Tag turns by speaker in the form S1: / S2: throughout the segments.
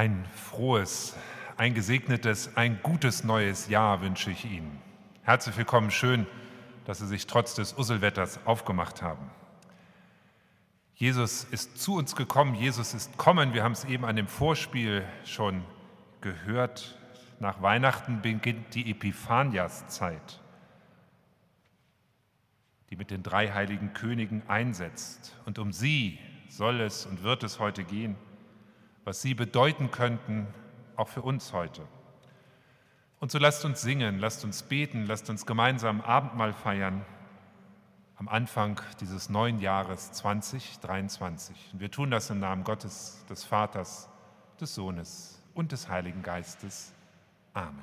S1: Ein frohes, ein gesegnetes, ein gutes neues Jahr wünsche ich Ihnen. Herzlich willkommen, schön, dass Sie sich trotz des Usselwetters aufgemacht haben. Jesus ist zu uns gekommen, Jesus ist kommen. Wir haben es eben an dem Vorspiel schon gehört. Nach Weihnachten beginnt die Epiphaniaszeit, die mit den drei heiligen Königen einsetzt. Und um sie soll es und wird es heute gehen was sie bedeuten könnten, auch für uns heute. Und so lasst uns singen, lasst uns beten, lasst uns gemeinsam Abendmahl feiern am Anfang dieses neuen Jahres 2023. Und wir tun das im Namen Gottes, des Vaters, des Sohnes und des Heiligen Geistes. Amen.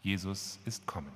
S1: Jesus ist kommen.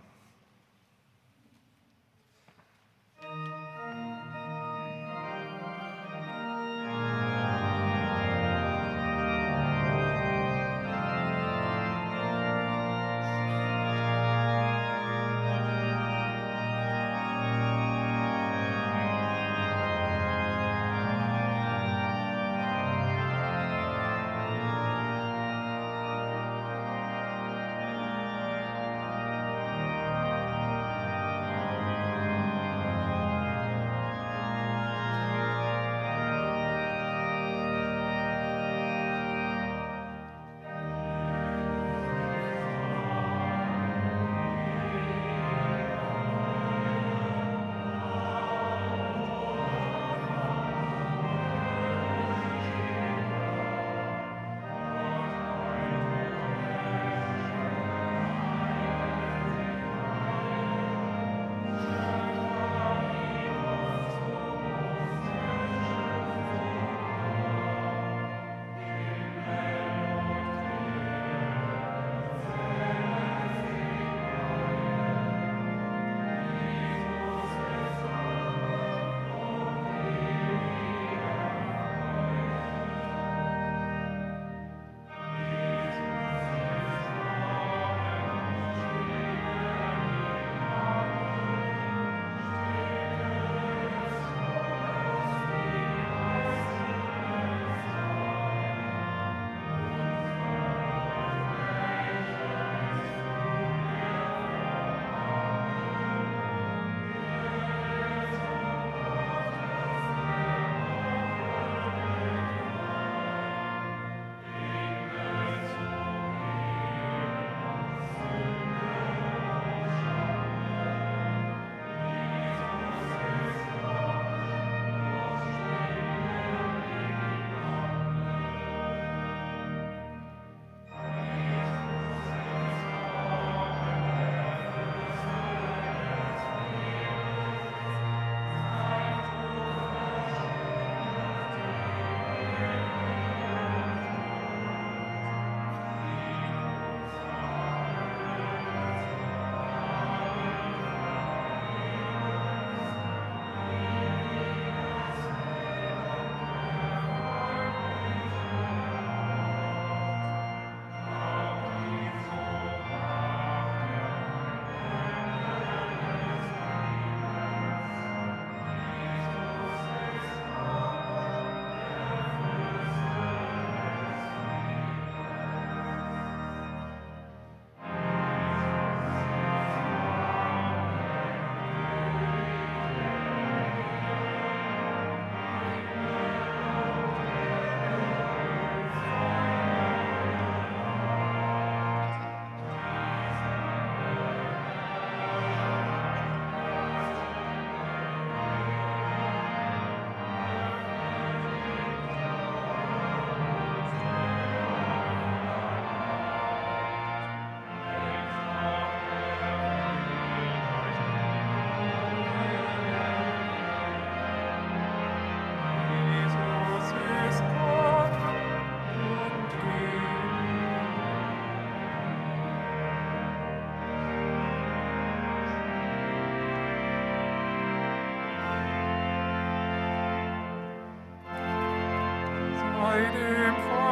S1: bei dem Vater.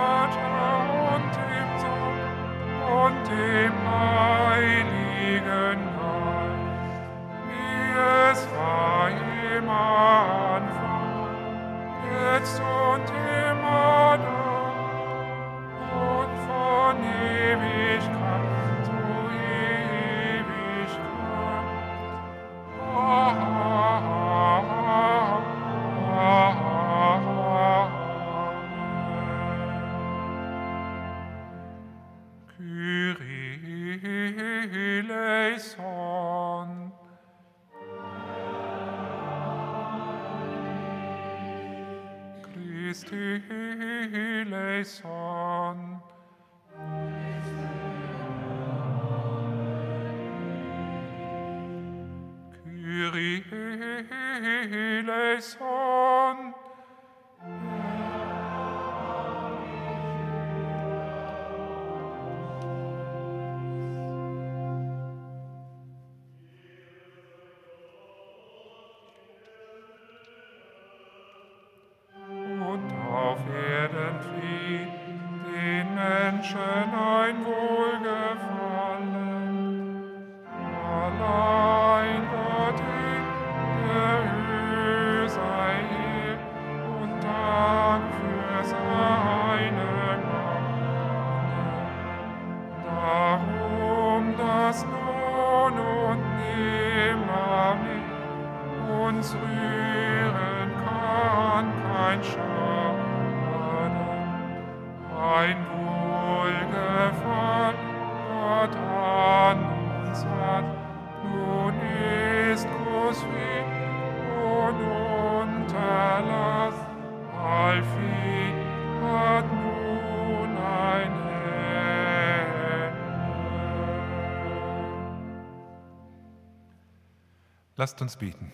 S1: Lasst uns beten.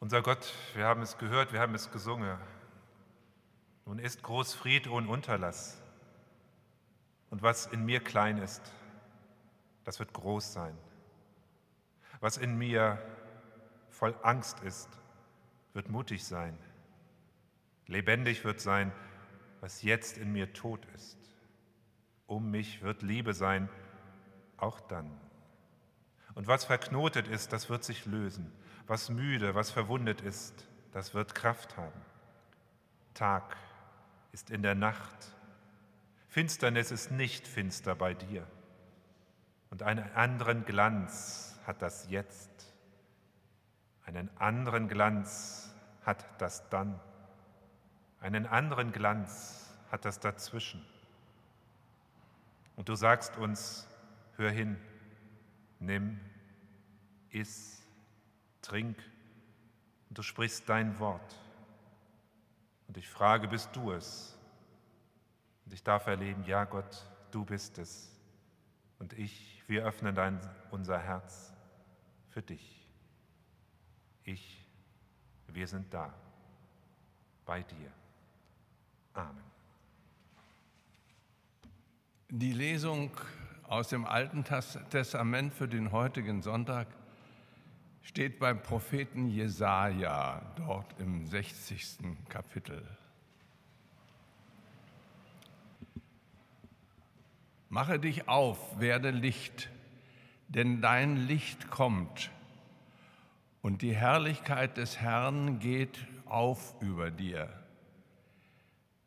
S1: Unser Gott, wir haben es gehört, wir haben es gesungen. Nun ist groß Fried ohne Unterlass. Und was in mir klein ist, das wird groß sein. Was in mir voll Angst ist, wird mutig sein. Lebendig wird sein, was jetzt in mir tot ist. Um mich wird Liebe sein, auch dann. Und was verknotet ist, das wird sich lösen. Was müde, was verwundet ist, das wird Kraft haben. Tag ist in der Nacht. Finsternis ist nicht finster bei dir. Und einen anderen Glanz hat das Jetzt. Einen anderen Glanz hat das Dann. Einen anderen Glanz hat das Dazwischen. Und du sagst uns, hör hin, nimm, iss, trink, und du sprichst dein Wort. Und ich frage, bist du es? Und ich darf erleben, ja Gott, du bist es. Und ich, wir öffnen dein, unser Herz für dich. Ich, wir sind da, bei dir. Amen.
S2: Die Lesung aus dem Alten Testament für den heutigen Sonntag steht beim Propheten Jesaja, dort im 60. Kapitel. Mache dich auf, werde Licht, denn dein Licht kommt und die Herrlichkeit des Herrn geht auf über dir.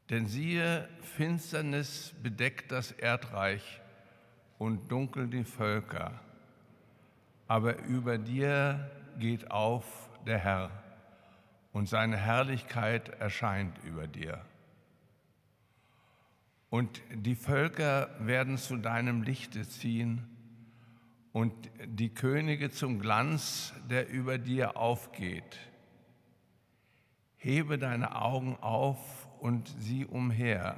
S2: Denn siehe, Finsternis bedeckt das Erdreich und dunkel die Völker. Aber über dir geht auf der Herr und seine Herrlichkeit erscheint über dir. Und die Völker werden zu deinem Lichte ziehen und die Könige zum Glanz, der über dir aufgeht. Hebe deine Augen auf und sieh umher.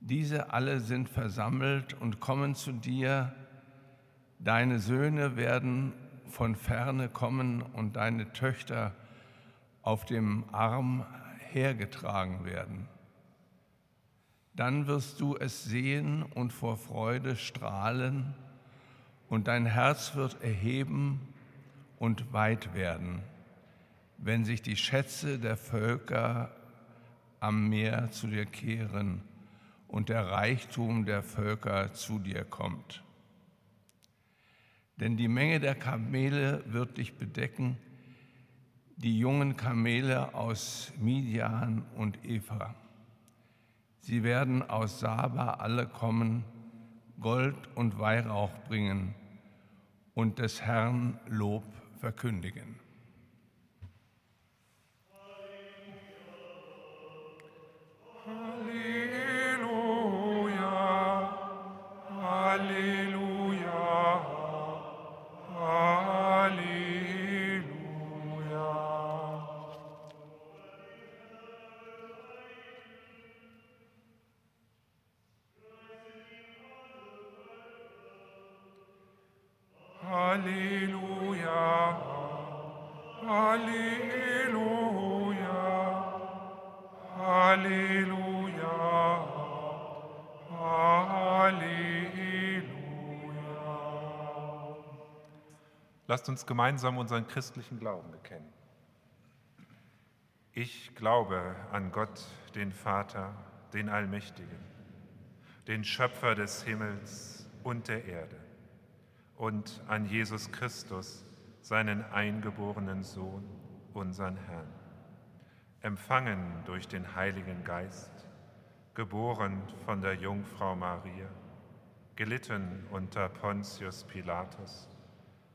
S2: Diese alle sind versammelt und kommen zu dir. Deine Söhne werden von ferne kommen und deine Töchter auf dem Arm hergetragen werden. Dann wirst du es sehen und vor Freude strahlen, und dein Herz wird erheben und weit werden, wenn sich die Schätze der Völker am Meer zu dir kehren und der Reichtum der Völker zu dir kommt. Denn die Menge der Kamele wird dich bedecken, die jungen Kamele aus Midian und Eva. Sie werden aus Saba alle kommen, Gold und Weihrauch bringen und des Herrn Lob verkündigen. Halleluja, Halleluja.
S1: Lasst uns gemeinsam unseren christlichen Glauben bekennen. Ich glaube an Gott, den Vater, den Allmächtigen, den Schöpfer des Himmels und der Erde und an Jesus Christus, seinen eingeborenen Sohn, unseren Herrn, empfangen durch den Heiligen Geist, geboren von der Jungfrau Maria, gelitten unter Pontius Pilatus,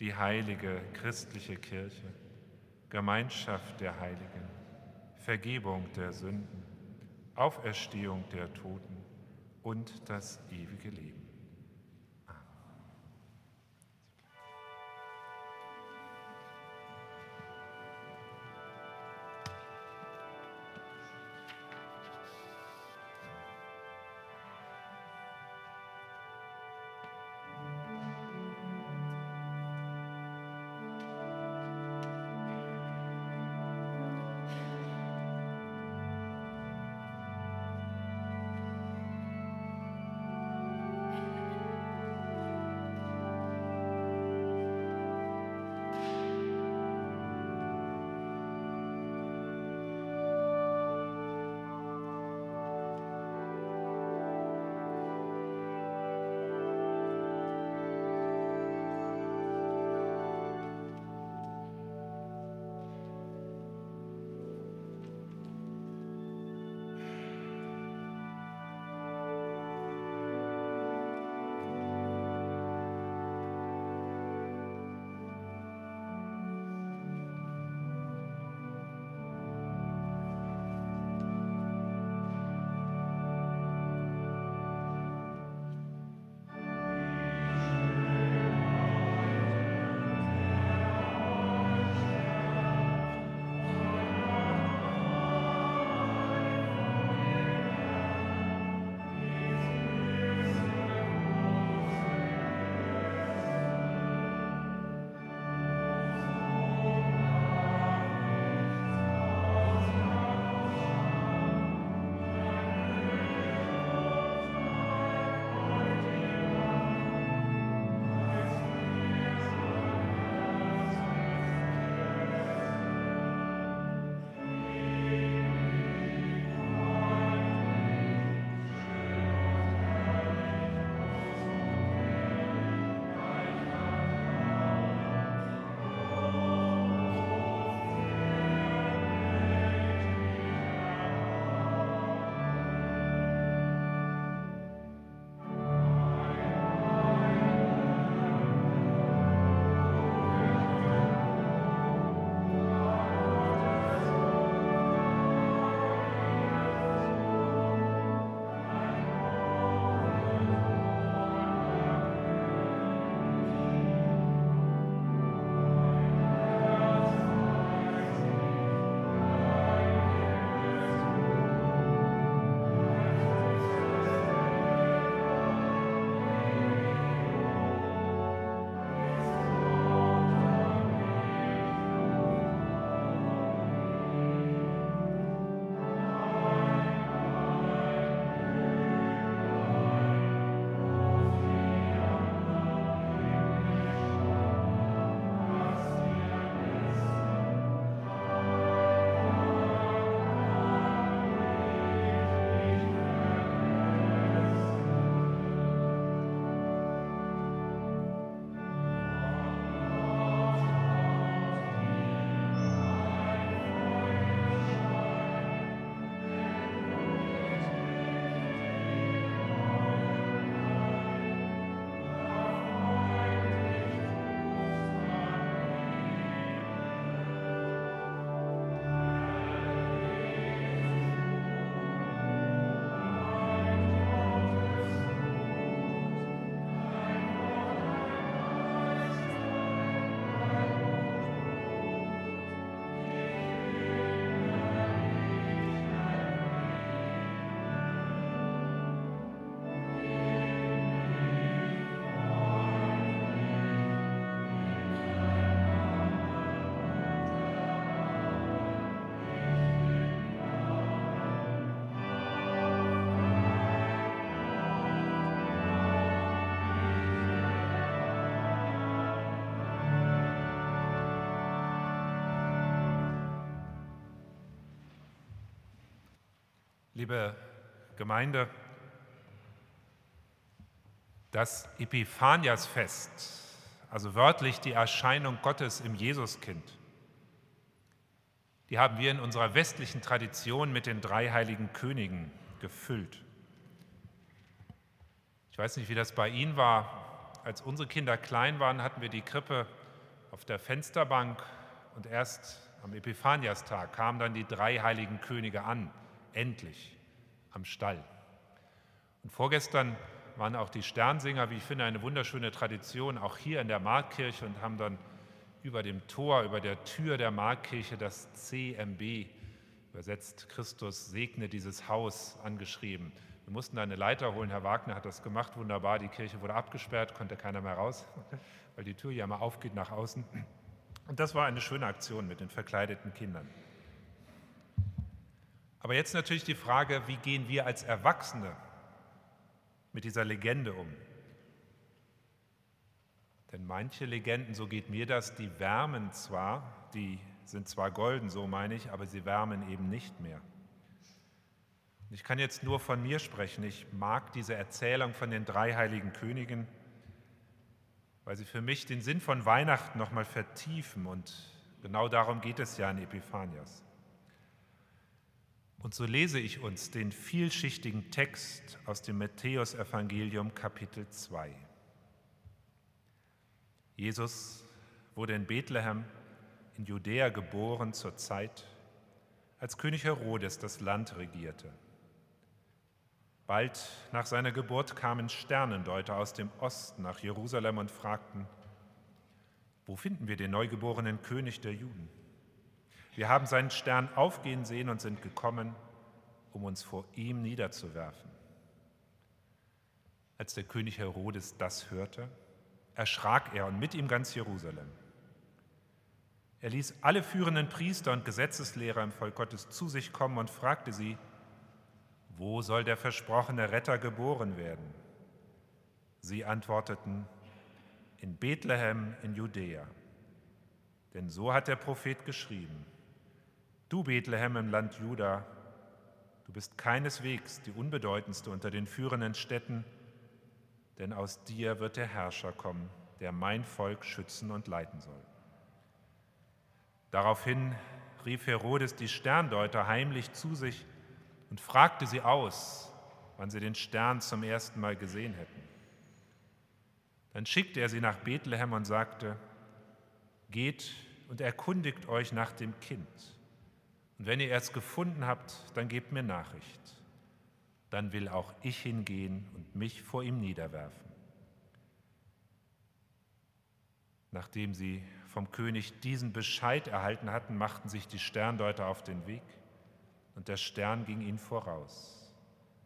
S1: die heilige christliche Kirche, Gemeinschaft der Heiligen, Vergebung der Sünden, Auferstehung der Toten. Und das ewige Leben. Liebe Gemeinde, das Epiphaniasfest, also wörtlich die Erscheinung Gottes im Jesuskind, die haben wir in unserer westlichen Tradition mit den drei heiligen Königen gefüllt. Ich weiß nicht, wie das bei Ihnen war. Als unsere Kinder klein waren, hatten wir die Krippe auf der Fensterbank und erst am Epiphaniastag kamen dann die drei heiligen Könige an, endlich am Stall. Und vorgestern waren auch die Sternsinger, wie ich finde, eine wunderschöne Tradition, auch hier in der Marktkirche und haben dann über dem Tor, über der Tür der Marktkirche das CMB, übersetzt Christus segne dieses Haus, angeschrieben. Wir mussten da eine Leiter holen. Herr Wagner hat das gemacht, wunderbar. Die Kirche wurde abgesperrt, konnte keiner mehr raus, weil die Tür ja mal aufgeht nach außen. Und das war eine schöne Aktion mit den verkleideten Kindern. Aber jetzt natürlich die Frage, wie gehen wir als Erwachsene mit dieser Legende um? Denn manche Legenden, so geht mir das, die wärmen zwar, die sind zwar golden, so meine ich, aber sie wärmen eben nicht mehr. Ich kann jetzt nur von mir sprechen. Ich mag diese Erzählung von den drei heiligen Königen, weil sie für mich den Sinn von Weihnachten nochmal vertiefen. Und genau darum geht es ja in Epiphanias. Und so lese ich uns den vielschichtigen Text aus dem Matthäusevangelium Kapitel 2. Jesus wurde in Bethlehem in Judäa geboren zur Zeit, als König Herodes das Land regierte. Bald nach seiner Geburt kamen Sternendeuter aus dem Osten nach Jerusalem und fragten, wo finden wir den neugeborenen König der Juden? Wir haben seinen Stern aufgehen sehen und sind gekommen, um uns vor ihm niederzuwerfen. Als der König Herodes das hörte, erschrak er und mit ihm ganz Jerusalem. Er ließ alle führenden Priester und Gesetzeslehrer im Volk Gottes zu sich kommen und fragte sie, wo soll der versprochene Retter geboren werden? Sie antworteten, in Bethlehem in Judäa. Denn so hat der Prophet geschrieben, du Bethlehem im Land Juda, du bist keineswegs die unbedeutendste unter den führenden Städten, denn aus dir wird der Herrscher kommen, der mein Volk schützen und leiten soll. Daraufhin rief Herodes die Sterndeuter heimlich zu sich und fragte sie aus, wann sie den Stern zum ersten Mal gesehen hätten. Dann schickte er sie nach Bethlehem und sagte, geht und erkundigt euch nach dem Kind. Und wenn ihr es gefunden habt, dann gebt mir Nachricht dann will auch ich hingehen und mich vor ihm niederwerfen. Nachdem sie vom König diesen Bescheid erhalten hatten, machten sich die Sterndeuter auf den Weg und der Stern ging ihnen voraus.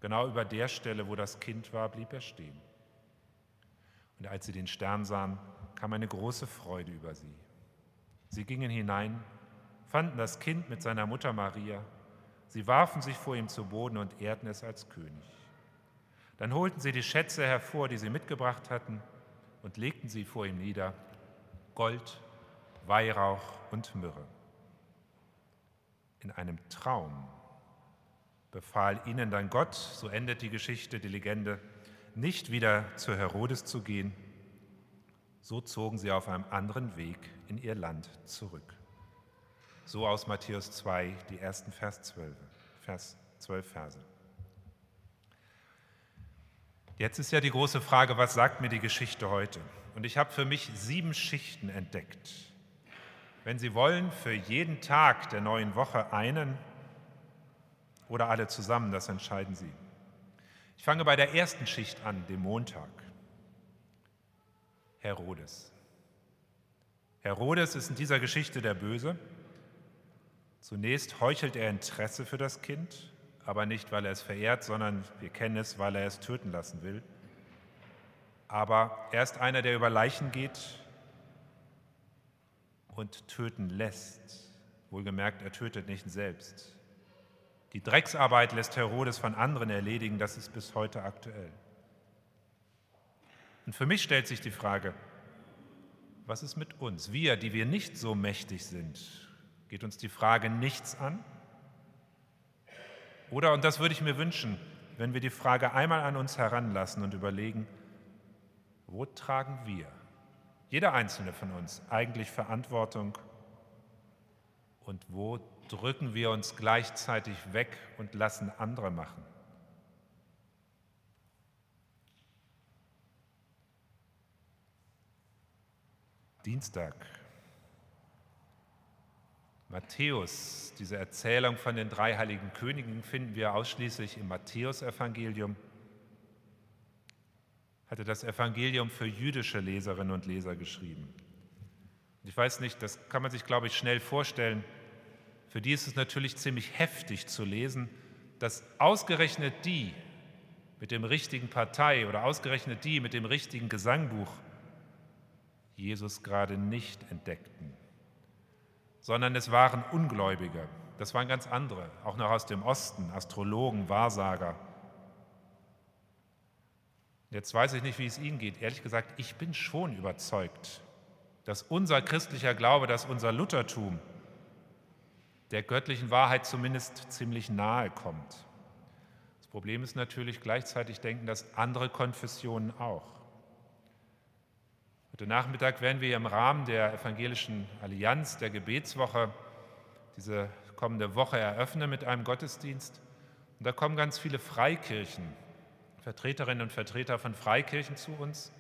S1: Genau über der Stelle, wo das Kind war, blieb er stehen. Und als sie den Stern sahen, kam eine große Freude über sie. Sie gingen hinein, fanden das Kind mit seiner Mutter Maria Sie warfen sich vor ihm zu Boden und ehrten es als König. Dann holten sie die Schätze hervor, die sie mitgebracht hatten, und legten sie vor ihm nieder, Gold, Weihrauch und Myrrhe. In einem Traum befahl ihnen dann Gott, so endet die Geschichte, die Legende, nicht wieder zu Herodes zu gehen. So zogen sie auf einem anderen Weg in ihr Land zurück. So aus Matthäus 2, die ersten Vers 12, Vers 12 Verse. Jetzt ist ja die große Frage, was sagt mir die Geschichte heute? Und ich habe für mich sieben Schichten entdeckt. Wenn Sie wollen, für jeden Tag der neuen Woche einen oder alle zusammen, das entscheiden Sie. Ich fange bei der ersten Schicht an, dem Montag. Herodes. Herodes ist in dieser Geschichte der Böse. Zunächst heuchelt er Interesse für das Kind, aber nicht, weil er es verehrt, sondern wir kennen es, weil er es töten lassen will. Aber er ist einer, der über Leichen geht und töten lässt. Wohlgemerkt, er tötet nicht selbst. Die Drecksarbeit lässt Herodes von anderen erledigen, das ist bis heute aktuell. Und für mich stellt sich die Frage, was ist mit uns, wir, die wir nicht so mächtig sind Geht uns die Frage nichts an? Oder, und das würde ich mir wünschen, wenn wir die Frage einmal an uns heranlassen und überlegen, wo tragen wir, jeder einzelne von uns, eigentlich Verantwortung und wo drücken wir uns gleichzeitig weg und lassen andere machen? Dienstag. Matthäus, diese Erzählung von den drei heiligen Königen finden wir ausschließlich im Matthäusevangelium. Hatte das Evangelium für jüdische Leserinnen und Leser geschrieben. Ich weiß nicht, das kann man sich, glaube ich, schnell vorstellen. Für die ist es natürlich ziemlich heftig zu lesen, dass ausgerechnet die mit dem richtigen Partei oder ausgerechnet die mit dem richtigen Gesangbuch Jesus gerade nicht entdeckten, sondern es waren Ungläubige. Das waren ganz andere, auch noch aus dem Osten, Astrologen, Wahrsager. Jetzt weiß ich nicht, wie es Ihnen geht. Ehrlich gesagt, ich bin schon überzeugt, dass unser christlicher Glaube, dass unser Luthertum der göttlichen Wahrheit zumindest ziemlich nahe kommt. Das Problem ist natürlich gleichzeitig denken das andere Konfessionen auch. Heute Nachmittag werden wir im Rahmen der Evangelischen Allianz, der Gebetswoche, diese kommende Woche eröffnen mit einem Gottesdienst. Und da kommen ganz viele Freikirchen, Vertreterinnen und Vertreter von Freikirchen zu uns.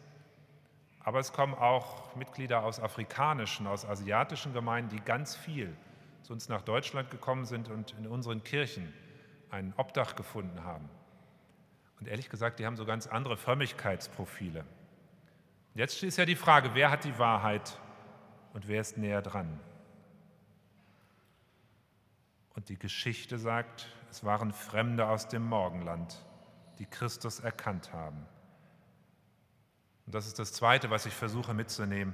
S1: Aber es kommen auch Mitglieder aus afrikanischen, aus asiatischen Gemeinden, die ganz viel zu uns nach Deutschland gekommen sind und in unseren Kirchen ein Obdach gefunden haben. Und ehrlich gesagt, die haben so ganz andere Frömmigkeitsprofile. Jetzt ist ja die Frage, wer hat die Wahrheit und wer ist näher dran? Und die Geschichte sagt, es waren Fremde aus dem Morgenland, die Christus erkannt haben. Und das ist das Zweite, was ich versuche mitzunehmen.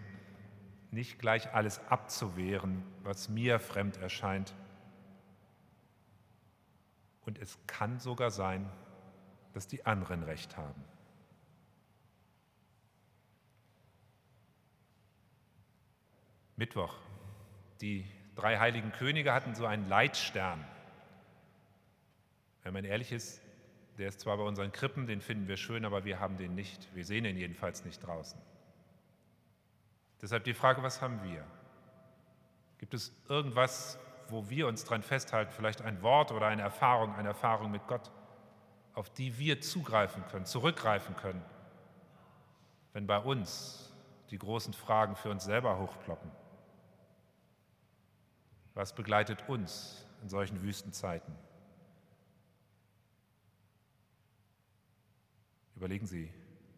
S1: Nicht gleich alles abzuwehren, was mir fremd erscheint. Und es kann sogar sein, dass die anderen recht haben. Mittwoch. Die drei heiligen Könige hatten so einen Leitstern. Wenn man ehrlich ist, der ist zwar bei unseren Krippen, den finden wir schön, aber wir haben den nicht. Wir sehen ihn jedenfalls nicht draußen. Deshalb die Frage, was haben wir? Gibt es irgendwas, wo wir uns dran festhalten, vielleicht ein Wort oder eine Erfahrung, eine Erfahrung mit Gott, auf die wir zugreifen können, zurückgreifen können, wenn bei uns die großen Fragen für uns selber hochploppen? Was begleitet uns in solchen Wüstenzeiten? Überlegen Sie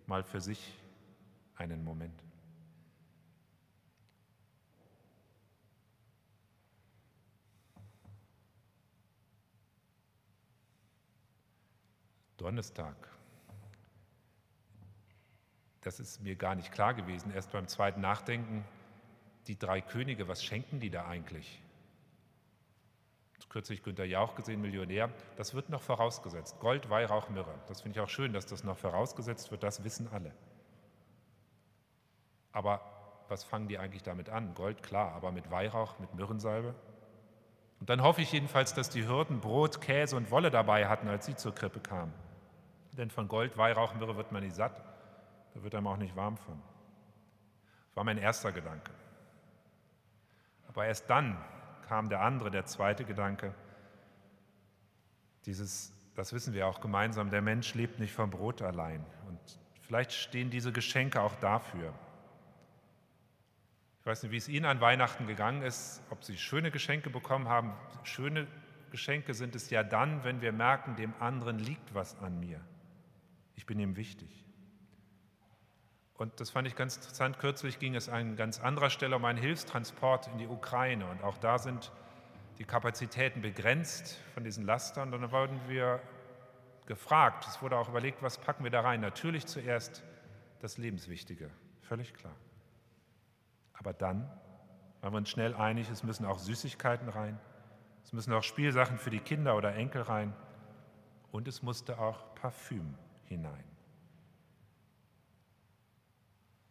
S1: mal für sich einen Moment. Donnerstag. Das ist mir gar nicht klar gewesen. Erst beim zweiten Nachdenken, die drei Könige, was schenken die da eigentlich? Kürzlich Günter Jauch gesehen, Millionär, das wird noch vorausgesetzt. Gold, Weihrauch, Myrrhe. Das finde ich auch schön, dass das noch vorausgesetzt wird, das wissen alle. Aber was fangen die eigentlich damit an? Gold, klar, aber mit Weihrauch, mit Myrrensalbe? Und dann hoffe ich jedenfalls, dass die Hürden Brot, Käse und Wolle dabei hatten, als sie zur Krippe kamen. Denn von Gold, Weihrauch, Myrrhe wird man nicht satt, da wird einem auch nicht warm von. Das war mein erster Gedanke. Aber erst dann, kam der andere, der zweite Gedanke. Dieses, das wissen wir auch gemeinsam, der Mensch lebt nicht vom Brot allein. Und vielleicht stehen diese Geschenke auch dafür. Ich weiß nicht, wie es Ihnen an Weihnachten gegangen ist, ob Sie schöne Geschenke bekommen haben. Schöne Geschenke sind es ja dann, wenn wir merken, dem anderen liegt was an mir. Ich bin ihm wichtig. Und das fand ich ganz interessant. Kürzlich ging es an ganz anderer Stelle um einen Hilfstransport in die Ukraine. Und auch da sind die Kapazitäten begrenzt von diesen Lastern. Und dann wurden wir gefragt, es wurde auch überlegt, was packen wir da rein. Natürlich zuerst das Lebenswichtige, völlig klar. Aber dann waren wir uns schnell einig, es müssen auch Süßigkeiten rein, es müssen auch Spielsachen für die Kinder oder Enkel rein und es musste auch Parfüm hinein.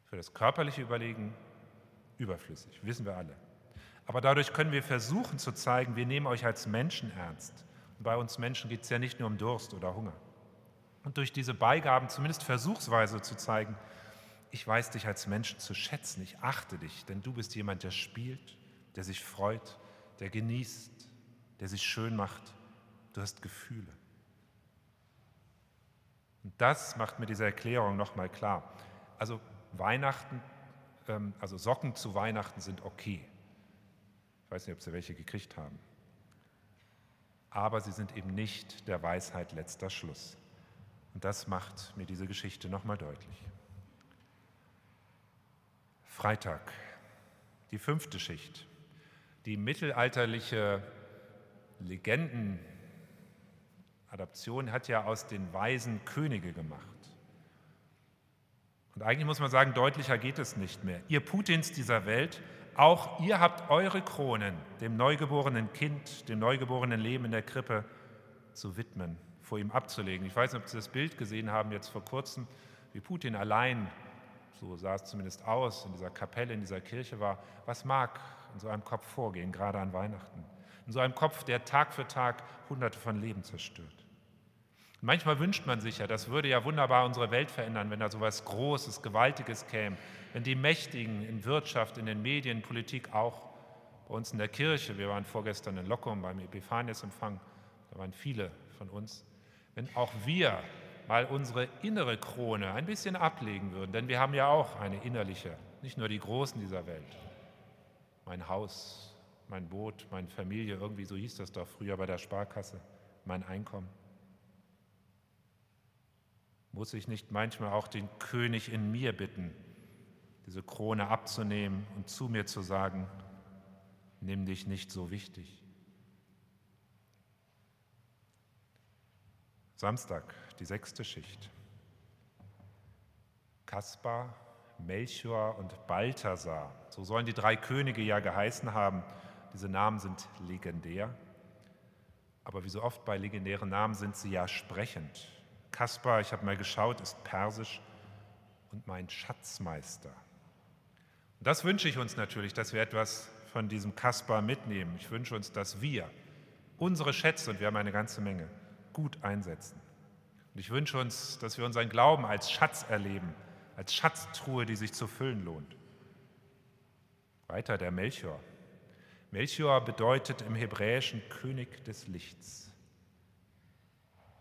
S1: Für das körperliche Überlegen überflüssig, wissen wir alle. Aber dadurch können wir versuchen zu zeigen, wir nehmen euch als Menschen ernst. Bei uns Menschen geht es ja nicht nur um Durst oder Hunger. Und durch diese Beigaben zumindest versuchsweise zu zeigen, ich weiß dich als Menschen zu schätzen, ich achte dich, denn du bist jemand, der spielt, der sich freut, der genießt, der sich schön macht. Du hast Gefühle. Und das macht mir diese Erklärung nochmal klar. Also Weihnachten, ähm, also Socken zu Weihnachten sind okay. Ich weiß nicht, ob Sie welche gekriegt haben. Aber sie sind eben nicht der Weisheit letzter Schluss. Und das macht mir diese Geschichte nochmal deutlich. Freitag, die fünfte Schicht. Die mittelalterliche Legendenadaption hat ja aus den Weisen Könige gemacht. Und eigentlich muss man sagen, deutlicher geht es nicht mehr. Ihr Putins dieser Welt, auch ihr habt eure Kronen dem neugeborenen Kind, dem neugeborenen Leben in der Krippe zu widmen, vor ihm abzulegen. Ich weiß nicht, ob Sie das Bild gesehen haben jetzt vor kurzem, wie Putin allein so sah es zumindest aus, in dieser Kapelle, in dieser Kirche war, was mag in so einem Kopf vorgehen, gerade an Weihnachten? In so einem Kopf, der Tag für Tag Hunderte von Leben zerstört. Manchmal wünscht man sich ja, das würde ja wunderbar unsere Welt verändern, wenn da so etwas Großes, Gewaltiges käme, wenn die Mächtigen in Wirtschaft, in den Medien, Politik auch, bei uns in der Kirche, wir waren vorgestern in Lockum beim Epiphanius-Empfang, da waren viele von uns, wenn auch wir mal unsere innere Krone ein bisschen ablegen würden, denn wir haben ja auch eine innerliche, nicht nur die Großen dieser Welt. Mein Haus, mein Boot, meine Familie, irgendwie so hieß das doch früher bei der Sparkasse, mein Einkommen. Muss ich nicht manchmal auch den König in mir bitten, diese Krone abzunehmen und zu mir zu sagen, nimm dich nicht so wichtig. Samstag, die sechste Schicht. Kaspar, Melchior und Balthasar, so sollen die drei Könige ja geheißen haben. Diese Namen sind legendär. Aber wie so oft bei legendären Namen sind sie ja sprechend. Kaspar, ich habe mal geschaut, ist persisch und mein Schatzmeister. Und das wünsche ich uns natürlich, dass wir etwas von diesem Kaspar mitnehmen. Ich wünsche uns, dass wir unsere Schätze, und wir haben eine ganze Menge, gut einsetzen. Und ich wünsche uns, dass wir unseren Glauben als Schatz erleben, als Schatztruhe, die sich zu füllen lohnt. Weiter der Melchior. Melchior bedeutet im Hebräischen König des Lichts.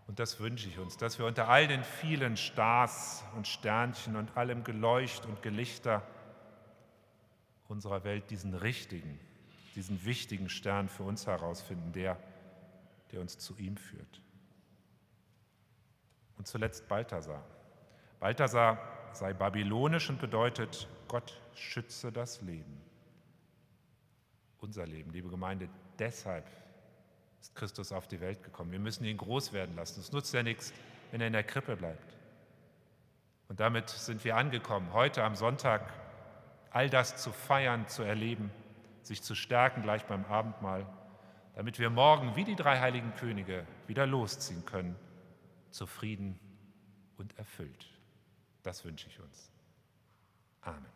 S1: Und das wünsche ich uns, dass wir unter all den vielen Stars und Sternchen und allem Geleucht und Gelichter unserer Welt diesen richtigen, diesen wichtigen Stern für uns herausfinden, der, der uns zu ihm führt. Und zuletzt Balthasar. Balthasar sei babylonisch und bedeutet, Gott schütze das Leben. Unser Leben, liebe Gemeinde, deshalb ist Christus auf die Welt gekommen. Wir müssen ihn groß werden lassen. Es nutzt ja nichts, wenn er in der Krippe bleibt. Und damit sind wir angekommen, heute am Sonntag all das zu feiern, zu erleben, sich zu stärken gleich beim Abendmahl, damit wir morgen wie die drei heiligen Könige wieder losziehen können zufrieden und erfüllt. Das wünsche ich uns. Amen.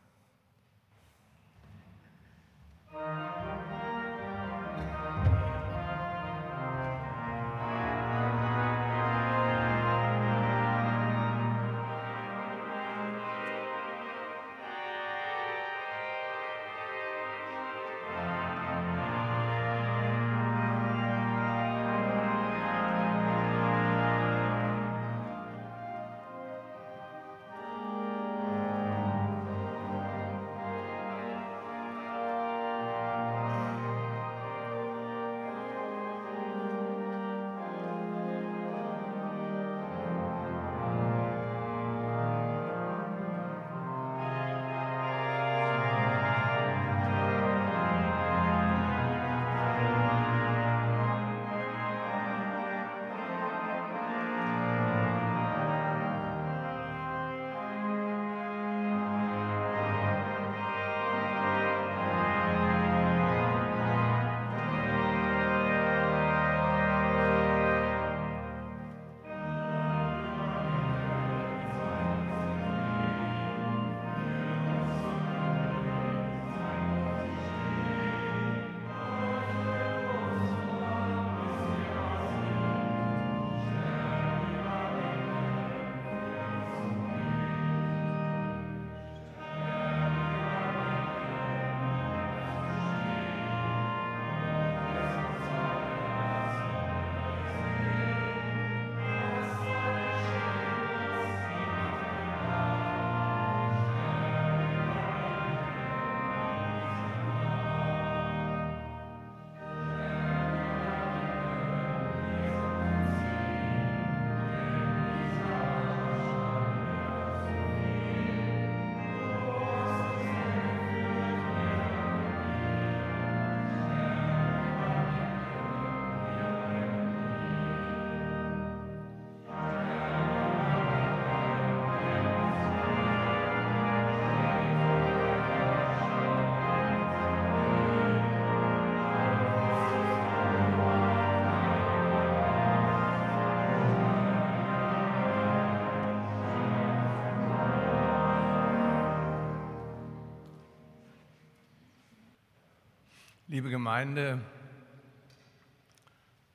S2: Liebe Gemeinde,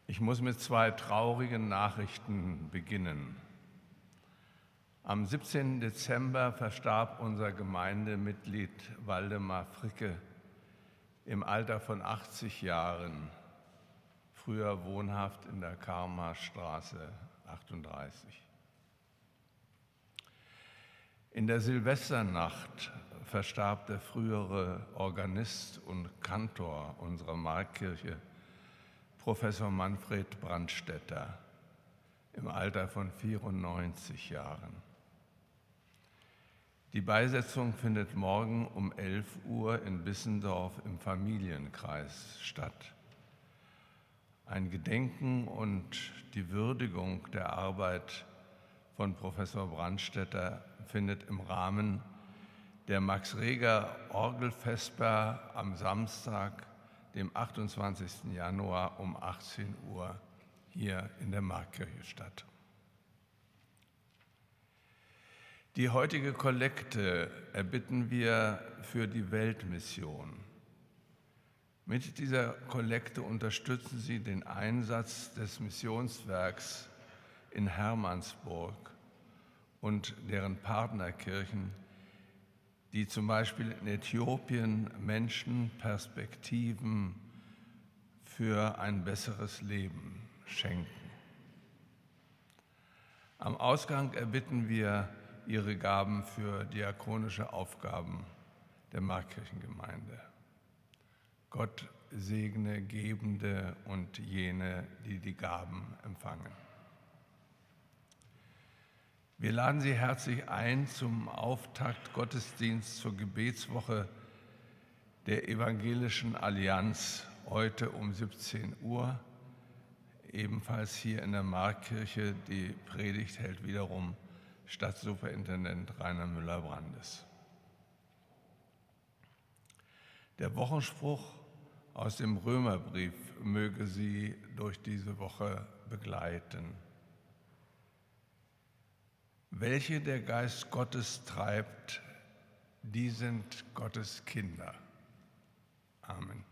S2: ich muss mit zwei traurigen Nachrichten beginnen. Am 17. Dezember verstarb unser Gemeindemitglied Waldemar Fricke im Alter von 80 Jahren, früher wohnhaft in der Karma-Straße 38. In der Silvesternacht verstarb der frühere Organist und Kantor unserer Markkirche, Professor Manfred Brandstetter, im Alter von 94 Jahren. Die Beisetzung findet morgen um 11 Uhr in Bissendorf im Familienkreis statt. Ein Gedenken und die Würdigung der Arbeit von Professor Brandstetter findet im Rahmen der Max Reger Orgelfesper am Samstag, dem 28. Januar um 18 Uhr hier in der Markkirche statt. Die heutige Kollekte erbitten wir für die Weltmission. Mit dieser Kollekte unterstützen Sie den Einsatz des Missionswerks in Hermannsburg und deren Partnerkirchen, die zum Beispiel in Äthiopien Menschen Perspektiven für ein besseres Leben schenken. Am Ausgang erbitten wir ihre Gaben für diakonische Aufgaben der Markkirchengemeinde. Gott segne Gebende und jene, die die Gaben empfangen. Wir laden Sie herzlich ein zum Auftakt Gottesdienst zur Gebetswoche der Evangelischen Allianz heute um 17 Uhr. Ebenfalls hier in der Markkirche. Die Predigt hält wiederum Stadtsuperintendent Rainer Müller-Brandes. Der Wochenspruch aus dem Römerbrief möge Sie durch diese Woche begleiten. Welche der Geist Gottes treibt, die sind Gottes Kinder. Amen.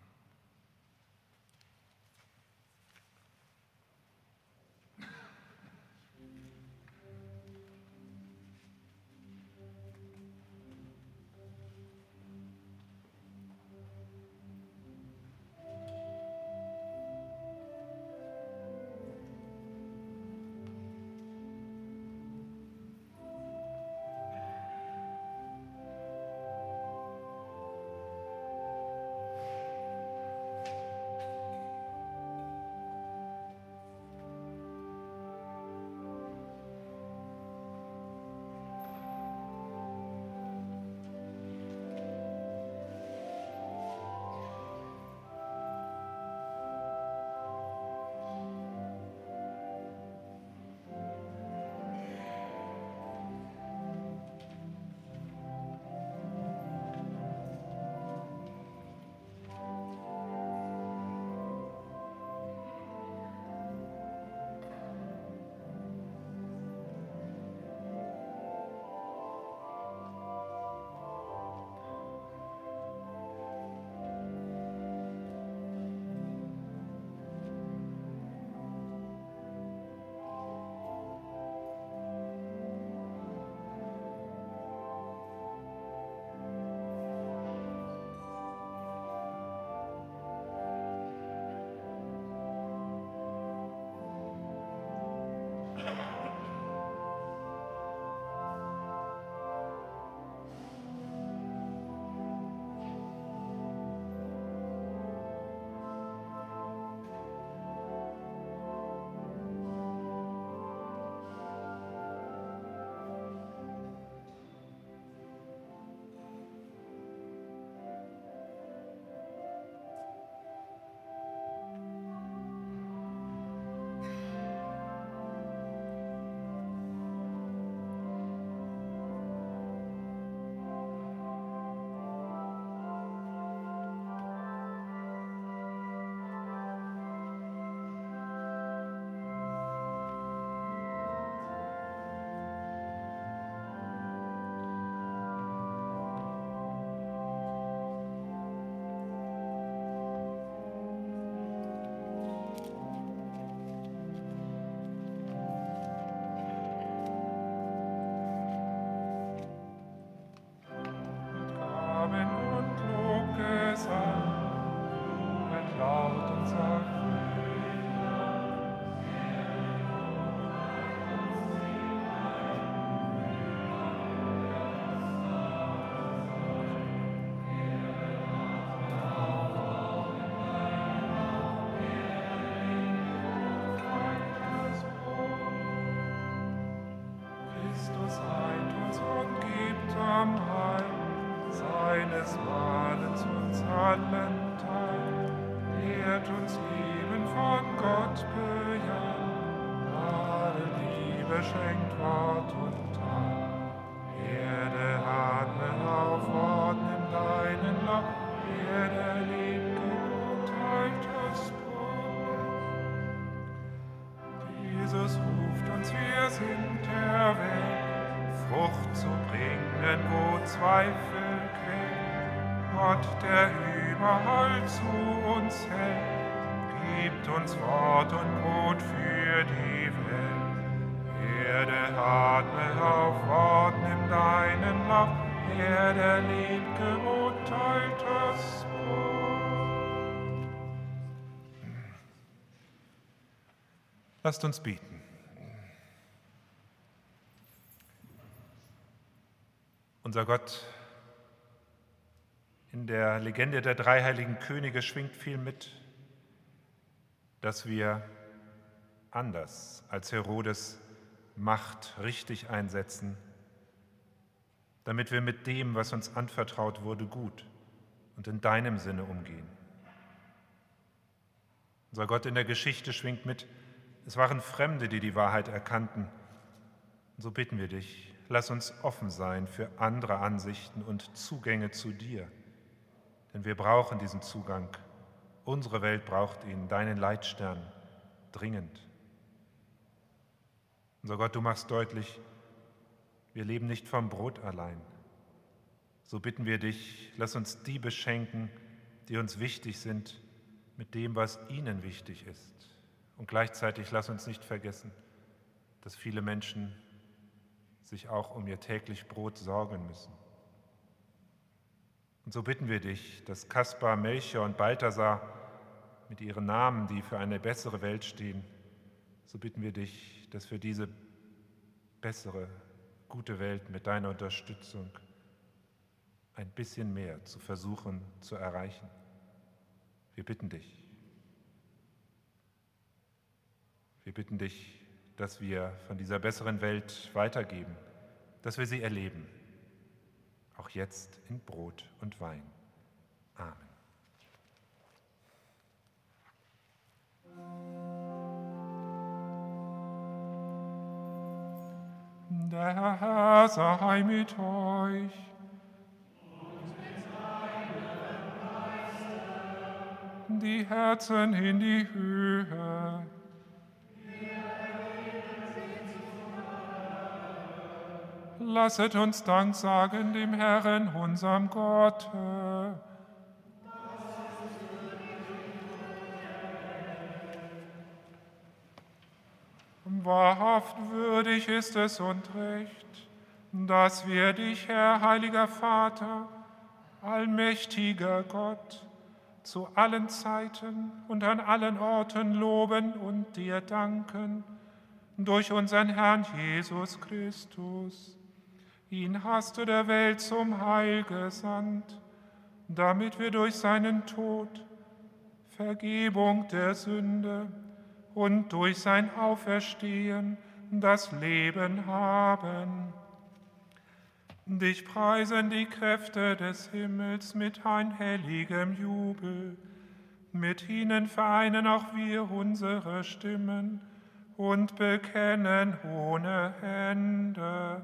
S1: Liebe schenkt Wort und Tat. Erde atme auf, nimm deinen Lauf. Erde lebt und teilt das Brot. Jesus ruft uns, wir sind der Welt, Frucht zu bringen, wo Zweifel Gott, der überall zu uns hält, gibt uns Wort und Brot für die Lasst uns beten. Unser Gott, in der Legende der drei heiligen Könige schwingt viel mit, dass wir anders als Herodes Macht richtig einsetzen, damit wir mit dem, was uns anvertraut wurde, gut und in deinem Sinne umgehen. Unser Gott in der Geschichte schwingt mit, es waren Fremde, die die Wahrheit erkannten. So bitten wir dich, lass uns offen sein für andere Ansichten und Zugänge zu dir. Denn wir brauchen diesen Zugang. Unsere Welt braucht ihn, deinen Leitstern, dringend. Unser Gott, du machst deutlich, wir leben nicht vom Brot allein. So bitten wir dich, lass uns die beschenken, die uns wichtig sind, mit dem, was ihnen wichtig ist. Und gleichzeitig lass uns nicht vergessen, dass viele Menschen sich auch um ihr täglich Brot sorgen müssen. Und so bitten wir dich, dass Kaspar, Melchior und Balthasar mit ihren Namen, die für eine bessere Welt stehen, so bitten wir dich, dass für diese bessere, gute Welt mit deiner Unterstützung ein bisschen mehr zu versuchen zu erreichen. Wir bitten dich. Wir bitten dich, dass wir von dieser besseren Welt weitergeben, dass wir sie erleben auch jetzt in Brot und Wein. Amen. Der Herr sei mit euch. Die Herzen in die Höhe. Lasset uns Dank sagen dem Herrn, unserem Gott. Wahrhaft würdig ist es und recht, dass wir dich, Herr, heiliger Vater, allmächtiger Gott, zu allen Zeiten und an allen Orten loben und dir danken, durch unseren Herrn Jesus Christus Ihn hast du der Welt zum Heil gesandt, damit wir durch seinen Tod Vergebung der Sünde und durch sein Auferstehen das Leben haben. Dich preisen die Kräfte des Himmels mit einhelligem Jubel. Mit ihnen vereinen auch wir unsere Stimmen und bekennen ohne Hände.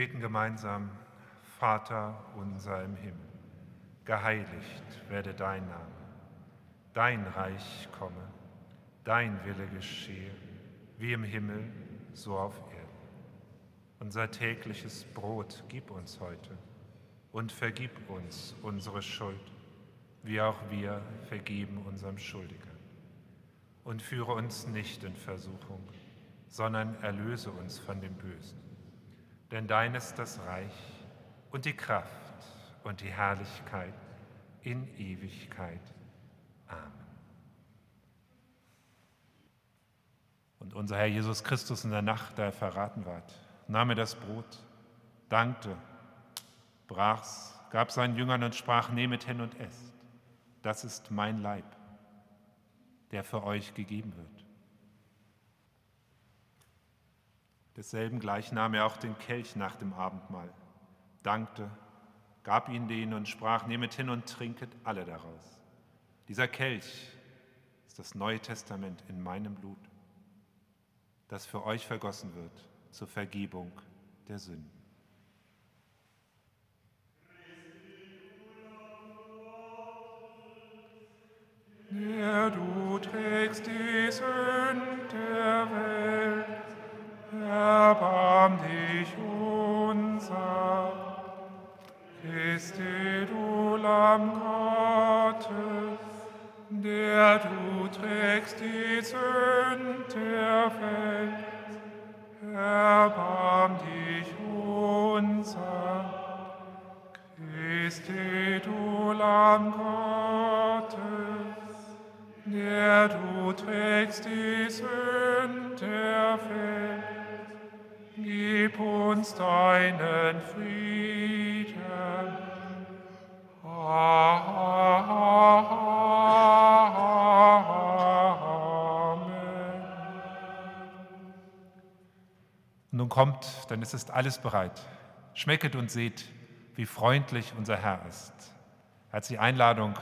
S1: beten gemeinsam, Vater unser im Himmel, geheiligt werde dein Name, dein Reich komme, dein Wille geschehe, wie im Himmel, so auf Erden. Unser tägliches Brot gib uns heute und vergib uns unsere Schuld, wie auch wir vergeben unserem Schuldiger. und führe uns nicht in Versuchung, sondern erlöse uns von dem Bösen. Denn dein ist das Reich und die Kraft und die Herrlichkeit in Ewigkeit. Amen. Und unser Herr Jesus Christus in der Nacht, da er verraten ward, nahm er das Brot, dankte, brach's, gab seinen Jüngern und sprach, nehmet hin und esst. Das ist mein Leib der für euch gegeben wird. Desselben gleich nahm er auch den Kelch nach dem Abendmahl, dankte, gab ihn denen und sprach, nehmet hin und trinket alle daraus. Dieser Kelch ist das Neue Testament in meinem Blut, das für euch vergossen wird zur Vergebung der Sünden.
S3: der du trägst die Sünden der Welt, erbarm dich unser. Christi, du Lamm Gottes, der du trägst die Sünden der Welt, erbarm dich unser. Christi, du Lamm Gottes, der du trägst die Sünden der Welt. Gib uns deinen Frieden. Amen.
S1: Nun kommt, denn es ist alles bereit. Schmecket und seht, wie freundlich unser Herr ist. Herzliche Einladung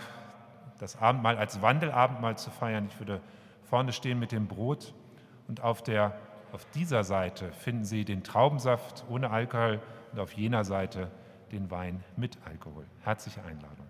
S1: das Abendmahl als Wandelabendmahl zu feiern. Ich würde vorne stehen mit dem Brot und auf, der, auf dieser Seite finden Sie den Traubensaft ohne Alkohol und auf jener Seite den Wein mit Alkohol. Herzliche Einladung.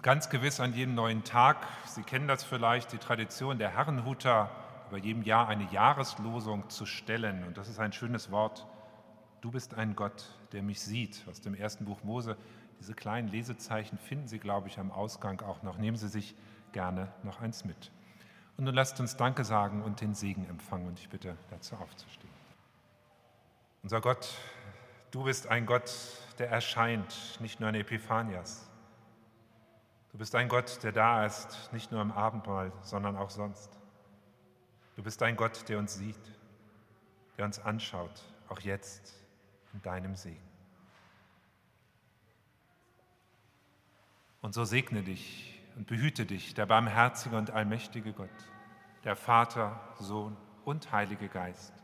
S1: Und ganz gewiss an jedem neuen Tag, Sie kennen das vielleicht, die Tradition der Herrenhuter, über jedem Jahr eine Jahreslosung zu stellen. Und das ist ein schönes Wort. Du bist ein Gott, der mich sieht. Aus dem ersten Buch Mose. Diese kleinen Lesezeichen finden Sie, glaube ich, am Ausgang auch noch. Nehmen Sie sich gerne noch eins mit. Und nun lasst uns Danke sagen und den Segen empfangen. Und ich bitte dazu aufzustehen. Unser Gott, du bist ein Gott, der erscheint, nicht nur in Epiphanias. Du bist ein Gott, der da ist, nicht nur im Abendmahl, sondern auch sonst. Du bist ein Gott, der uns sieht, der uns anschaut, auch jetzt in deinem Segen. Und so segne dich und behüte dich der barmherzige und allmächtige Gott, der Vater, Sohn und Heilige Geist